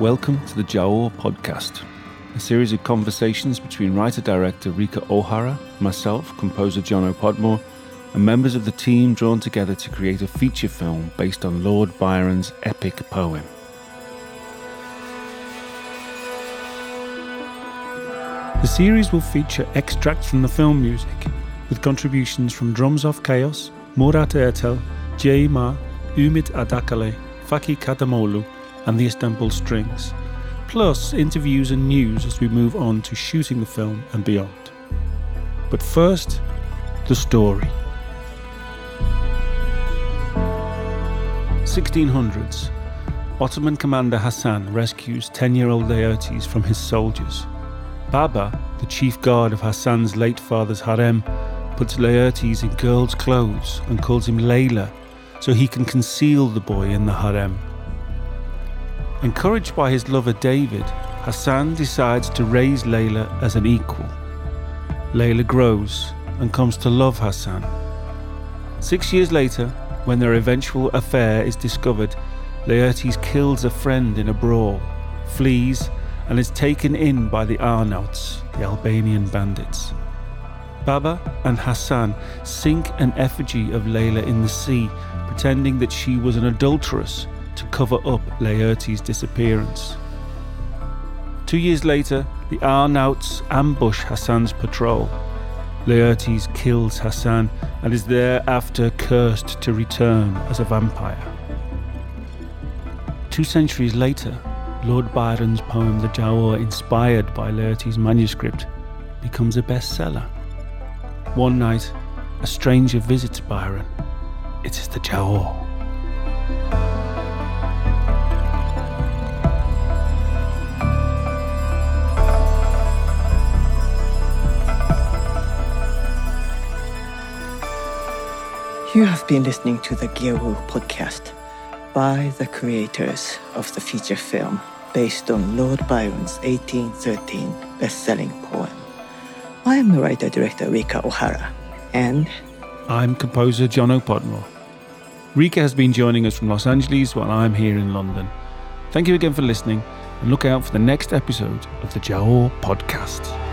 Welcome to the Giaour podcast, a series of conversations between writer director Rika Ohara, myself, composer Jono O'Podmore, and members of the team drawn together to create a feature film based on Lord Byron's epic poem. The series will feature extracts from the film music, with contributions from Drums Off Chaos, Murat Ertel, Jie Ma, Umit Adakale, Faki Katamolu, and the Istanbul Strings, plus interviews and news as we move on to shooting the film and beyond. But first, the story. 1600s, Ottoman commander Hassan rescues 10 year old Laertes from his soldiers. Baba, the chief guard of Hassan's late father's harem, puts Laertes in girls' clothes and calls him Layla so he can conceal the boy in the harem. Encouraged by his lover David, Hassan decides to raise Layla as an equal. Layla grows and comes to love Hassan. Six years later, when their eventual affair is discovered, Laertes kills a friend in a brawl, flees, and is taken in by the Arnauts, the Albanian bandits. Baba and Hassan sink an effigy of Layla in the sea, pretending that she was an adulteress to cover up Laertes' disappearance. Two years later, the Arnauts ambush Hassan's patrol. Laertes kills Hassan and is thereafter cursed to return as a vampire. Two centuries later, Lord Byron's poem The Giaour, inspired by Laertes' manuscript, becomes a bestseller. One night, a stranger visits Byron. It is the Giaour. You have been listening to the Giaour podcast by the creators of the feature film based on Lord Byron's 1813 best-selling poem. I am the writer-director Rika Ohara, and I'm composer Jono Podmore. Rika has been joining us from Los Angeles while I'm here in London. Thank you again for listening, and look out for the next episode of the Giaour podcast.